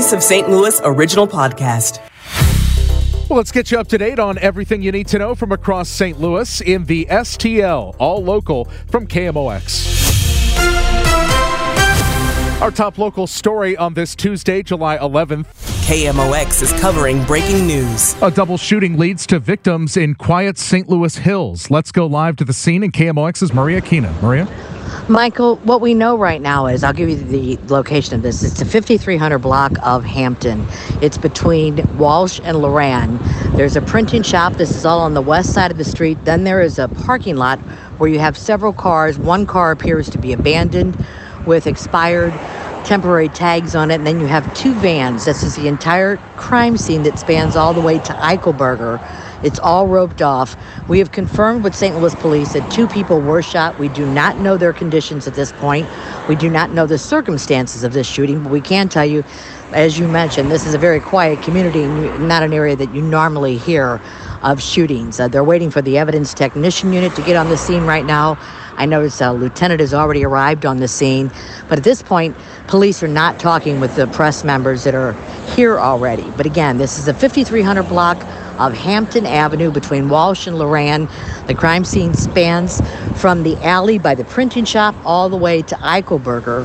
Voice of St. Louis original podcast. Well, let's get you up to date on everything you need to know from across St. Louis in the STL, all local from KMOX. Our top local story on this Tuesday, July 11th. KMOX is covering breaking news. A double shooting leads to victims in quiet St. Louis Hills. Let's go live to the scene in KMOX's Maria Keenan. Maria? Michael, what we know right now is I'll give you the location of this. It's the 5300 block of Hampton. It's between Walsh and Loran. There's a printing shop. This is all on the west side of the street. Then there is a parking lot where you have several cars. One car appears to be abandoned with expired temporary tags on it. And then you have two vans. This is the entire crime scene that spans all the way to Eichelberger. It's all roped off. We have confirmed with St. Louis police that two people were shot. We do not know their conditions at this point. We do not know the circumstances of this shooting, but we can tell you, as you mentioned, this is a very quiet community, not an area that you normally hear of shootings. Uh, they're waiting for the evidence technician unit to get on the scene right now. I notice a lieutenant has already arrived on the scene, but at this point, police are not talking with the press members that are here already. But again, this is a 5300 block of Hampton Avenue between Walsh and Loran. The crime scene spans from the alley by the printing shop all the way to Eichelberger,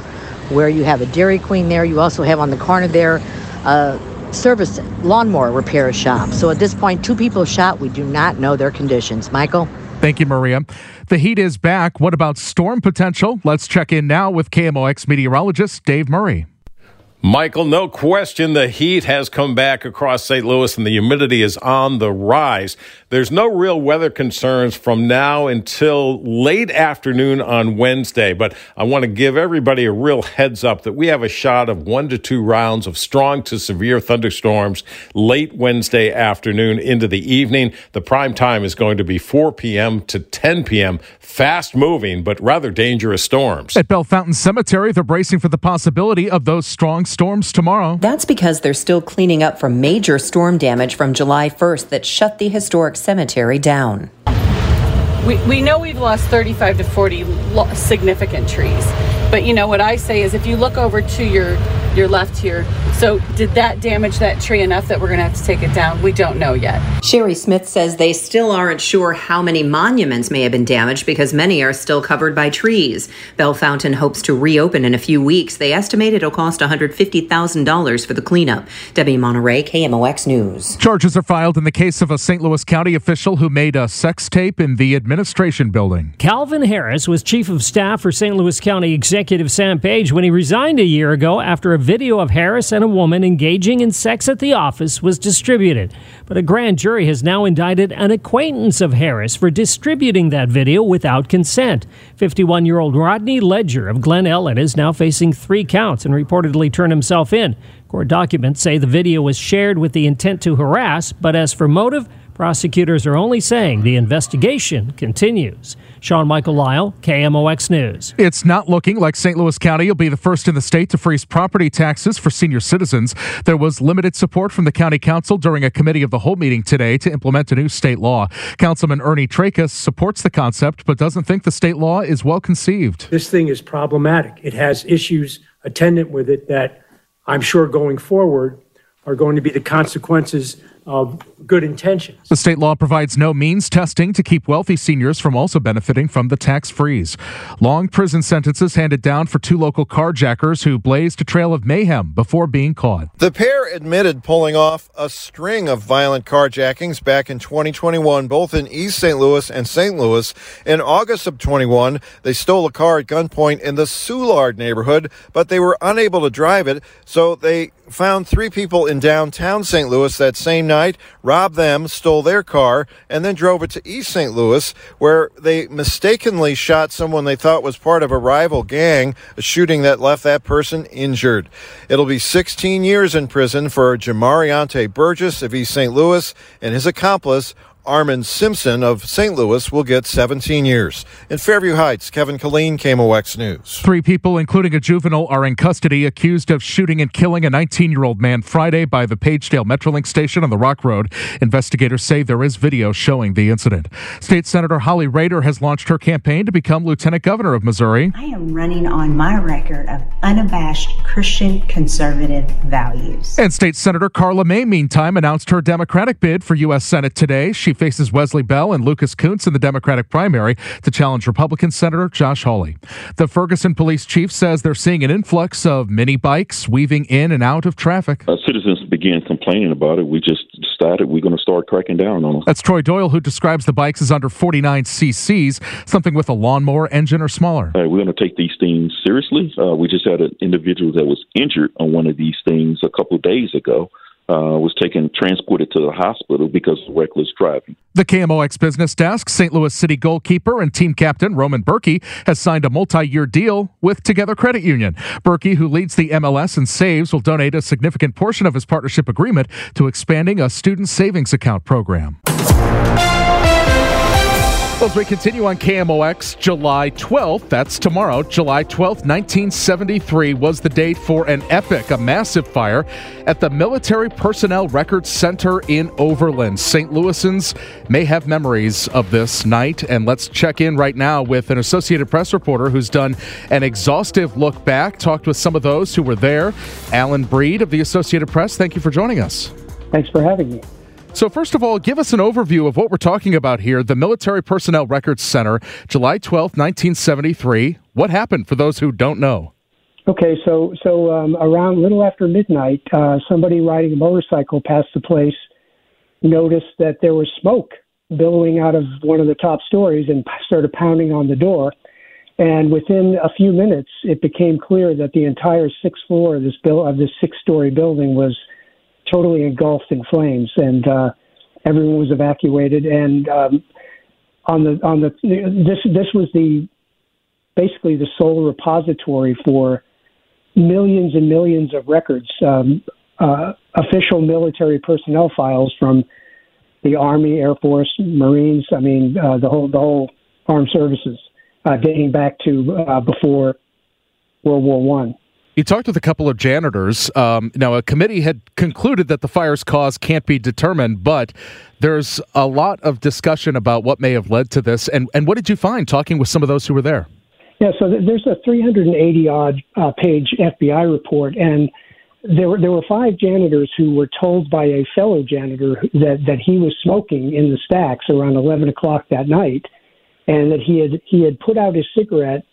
where you have a Dairy Queen there. You also have on the corner there a service lawnmower repair shop. So at this point, two people shot. We do not know their conditions. Michael? Thank you, Maria. The heat is back. What about storm potential? Let's check in now with KMOX meteorologist Dave Murray. Michael, no question the heat has come back across St. Louis and the humidity is on the rise. There's no real weather concerns from now until late afternoon on Wednesday, but I want to give everybody a real heads up that we have a shot of one to two rounds of strong to severe thunderstorms late Wednesday afternoon into the evening. The prime time is going to be 4 p.m. to 10 p.m. Fast moving, but rather dangerous storms. At Bellefontaine Cemetery, they're bracing for the possibility of those strong storms tomorrow. That's because they're still cleaning up from major storm damage from July 1st that shut the historic cemetery down. We, we know we've lost 35 to 40 lo- significant trees. But you know what I say is if you look over to your your left here, so did that damage that tree enough that we're going to have to take it down? We don't know yet. Sherry Smith says they still aren't sure how many monuments may have been damaged because many are still covered by trees. Bellefontaine hopes to reopen in a few weeks. They estimate it'll cost $150,000 for the cleanup. Debbie Monterrey, KMOX News. Charges are filed in the case of a St. Louis County official who made a sex tape in the administration building. Calvin Harris was chief of staff for St. Louis County Executive Sam Page when he resigned a year ago after a video of Harris and a woman engaging in sex at the office was distributed. But a grand jury has now indicted an acquaintance of Harris for distributing that video without consent. 51 year old Rodney Ledger of Glen Ellen is now facing three counts and reportedly turned himself in. Court documents say the video was shared with the intent to harass, but as for motive, prosecutors are only saying the investigation continues. Sean Michael Lyle, KMOX News. It's not looking like St. Louis County will be the first in the state to freeze property taxes for senior citizens. There was limited support from the county council during a committee of the whole meeting today to implement a new state law. Councilman Ernie Trakas supports the concept but doesn't think the state law is well conceived. This thing is problematic. It has issues attendant with it that I'm sure going forward are going to be the consequences of good intentions. The state law provides no means testing to keep wealthy seniors from also benefiting from the tax freeze. Long prison sentences handed down for two local carjackers who blazed a trail of mayhem before being caught. The pair admitted pulling off a string of violent carjackings back in 2021, both in East St. Louis and St. Louis. In August of 21, they stole a car at gunpoint in the Soulard neighborhood, but they were unable to drive it, so they found three people in downtown St. Louis that same night, robbed them, stole their car, and then drove it to East St. Louis, where they mistakenly shot someone they thought was part of a rival gang, a shooting that left that person injured. It'll be 16 years in prison for Jamariante Burgess of East St. Louis and his accomplice, Armin Simpson of St. Louis will get 17 years. In Fairview Heights, Kevin Killeen, KMOX News. Three people, including a juvenile, are in custody accused of shooting and killing a 19 year old man Friday by the Pagedale Metrolink station on the Rock Road. Investigators say there is video showing the incident. State Senator Holly Rehder has launched her campaign to become Lieutenant Governor of Missouri. I am running on my record of unabashed Christian conservative values. And State Senator Karla May, meantime, announced her Democratic bid for U.S. Senate today. She faces Wesley Bell and Lucas Kunce in the Democratic primary to challenge Republican Senator Josh Hawley. The Ferguson police chief says they're seeing an influx of mini bikes weaving in and out of traffic. Uh, citizens began complaining about it. We just decided we're going to start cracking down on them. That's Troy Doyle, who describes the bikes as under 49 cc's, something with a lawnmower engine or smaller. Uh, we're going to take these things seriously. Uh, we just had an individual that was injured on one of these things a couple days ago uh, was taken transported to the hospital because of reckless driving. The KMOX business desk, St. Louis City goalkeeper and team captain Roman Bürki has signed a multi-year deal with Together Credit Union. Bürki, who leads the MLS and saves, will donate a significant portion of his partnership agreement to expanding a student savings account program. Well, as we continue on KMOX, July 12th, that's tomorrow, July 12th, 1973, was the date for an epic, a massive fire at the Military Personnel Records Center in Overland. St. Louisans may have memories of this night, and let's check in right now with an Associated Press reporter who's done an exhaustive look back, talked with some of those who were there. Allen Breed of the Associated Press, thank you for joining us. Thanks for having me. So, first of all, give us an overview of what we're talking about here the Military Personnel Records Center, July 12, 1973. What happened for those who don't know? Okay, so so um, around a little after midnight, uh, somebody riding a motorcycle past the place noticed that there was smoke billowing out of one of the top stories and started pounding on the door. And within a few minutes, it became clear that the entire sixth floor of this bill of this six-story building was totally engulfed in flames, and uh, everyone was evacuated. And um, on the on the this this was the basically the sole repository for millions and millions of records, um, uh, official military personnel files from the Army, Air Force, Marines. I mean, uh, the whole the whole armed services, uh, dating back to uh, before World War One. You talked with a couple of janitors. Um, now, a committee had concluded that the fire's cause can't be determined, but there's a lot of discussion about what may have led to this. And, and what did you find talking with some of those who were there? Yeah, so there's a 380 odd uh, page FBI report, and there were there were five janitors who were told by a fellow janitor that that he was smoking in the stacks around 11 o'clock that night, and that he had he had put out his cigarette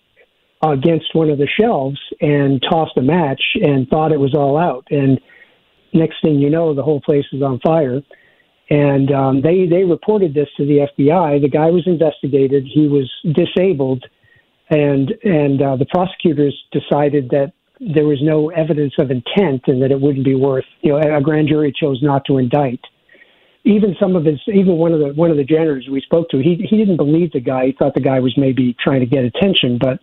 against one of the shelves and tossed a match and thought it was all out. And next thing you know, the whole place is on fire. And um, they they reported this to the FBI. The guy was investigated. He was disabled, and and uh, the prosecutors decided that there was no evidence of intent and that it wouldn't be worth. You know, a grand jury chose not to indict. Even some of his, even one of the one of the janitors we spoke to, he he didn't believe the guy. He thought the guy was maybe trying to get attention, but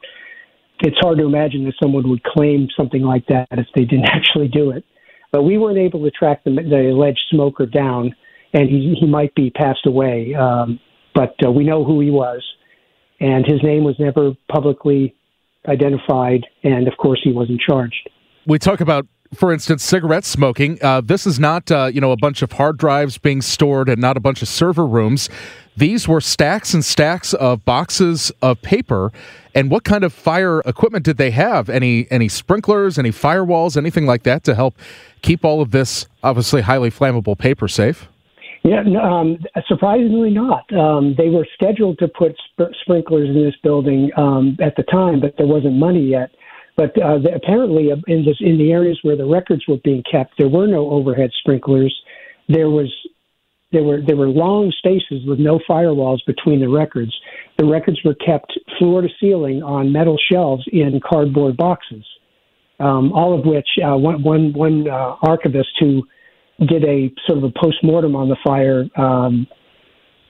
it's hard to imagine that someone would claim something like that if they didn't actually do it. But we weren't able to track the, the alleged smoker down, and he, he might be passed away. Um, but uh, we know who he was, and his name was never publicly identified, and of course, he wasn't charged. We talk about for instance, cigarette smoking. Uh, this is not, uh, you know, a bunch of hard drives being stored and not a bunch of server rooms. These were stacks and stacks of boxes of paper. And what kind of fire equipment did they have? Any any sprinklers, any firewalls, anything like that to help keep all of this obviously highly flammable paper safe? Yeah, um, surprisingly not. Um, they were scheduled to put sp- sprinklers in this building um, at the time, but there wasn't money yet. But uh, the, apparently, uh, in this in the areas where the records were being kept, there were no overhead sprinklers. There was there were there were long spaces with no firewalls between the records. The records were kept floor to ceiling on metal shelves in cardboard boxes. Um, all of which uh, one one, one uh, archivist who did a sort of a post mortem on the fire um,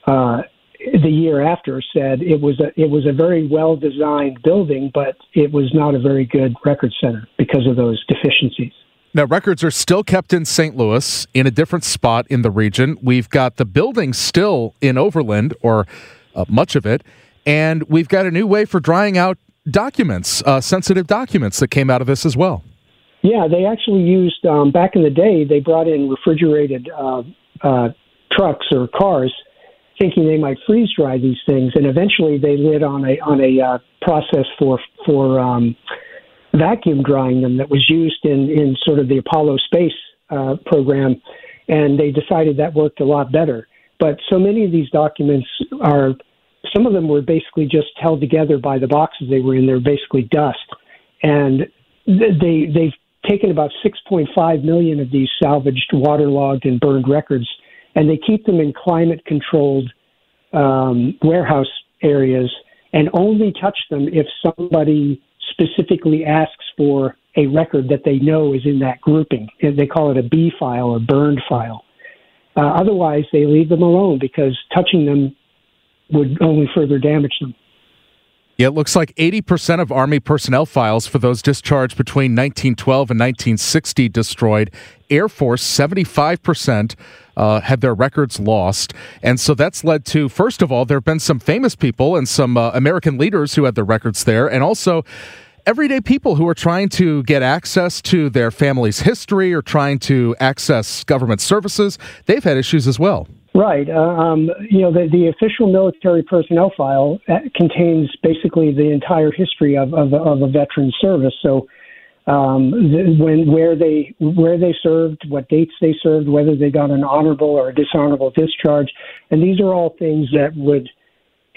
uh, the year after said it was a it was a very well designed building, but it was not a very good record center because of those deficiencies. Now, records are still kept in St. Louis in a different spot in the region. We've got the building still in Overland, or uh, much of it, and we've got a new way for drying out documents, uh, sensitive documents that came out of this as well. Yeah, they actually used, um, back in the day, they brought in refrigerated uh, uh trucks or cars thinking they might freeze dry these things, and eventually they lit on a on a uh, process for for um, vacuum drying them that was used in, in sort of the Apollo space uh, program, and they decided that worked a lot better. But so many of these documents are, some of them were basically just held together by the boxes they were in. They're basically dust, and they they've taken about 6.5 million of these salvaged, waterlogged, and burned records, and they keep them in climate-controlled um, warehouse areas and only touch them if somebody specifically asks for a record that they know is in that grouping. They call it a B file or burned file. Uh, otherwise, they leave them alone because touching them would only further damage them. Yeah, it looks like 80% of Army personnel files for those discharged between 1912 and 1960 destroyed. Air Force, 75% uh, had their records lost. And so that's led to, first of all, there have been some famous people and some uh, American leaders who had their records there. And also, everyday people who are trying to get access to their family's history or trying to access government services, they've had issues as well. Right. Uh, um, you know, the, the official military personnel file uh, contains basically the entire history of, of, of a veteran's service. So, um, when where they where they served, what dates they served, whether they got an honorable or a dishonorable discharge, and these are all things that would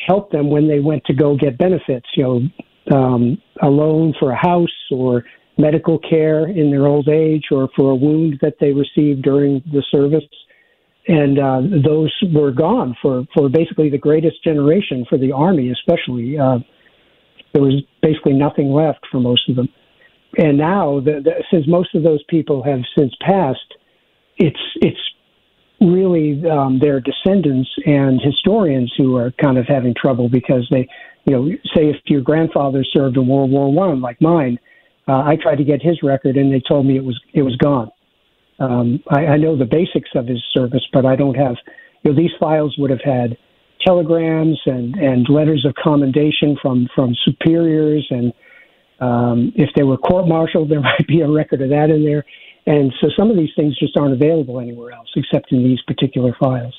help them when they went to go get benefits. You know, um, a loan for a house or medical care in their old age or for a wound that they received during the service and uh, those were gone for for basically the greatest generation for the army, especially. Uh, there was basically nothing left for most of them, and now the, the, since most of those people have since passed, it's it's really um, their descendants and historians who are kind of having trouble because they, you know, say if your grandfather served in World War One like mine, uh, I tried to get his record and they told me it was it was gone. Um, I, I know the basics of his service, but I don't have. You know, these files would have had telegrams and and letters of commendation from from superiors, and um, if they were court-martialed, there might be a record of that in there. And so some of these things just aren't available anywhere else except in these particular files.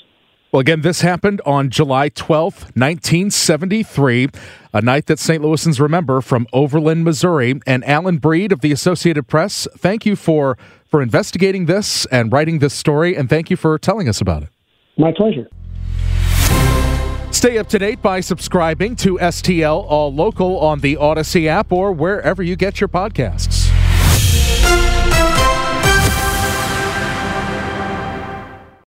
Well, again, this happened on July 12th, 1973, a night that St. Louisans remember from Overland, Missouri. And Allen Breed of the Associated Press, thank you for, for investigating this and writing this story, and thank you for telling us about it. My pleasure. Stay up to date by subscribing to STL All Local on the Odyssey app or wherever you get your podcasts.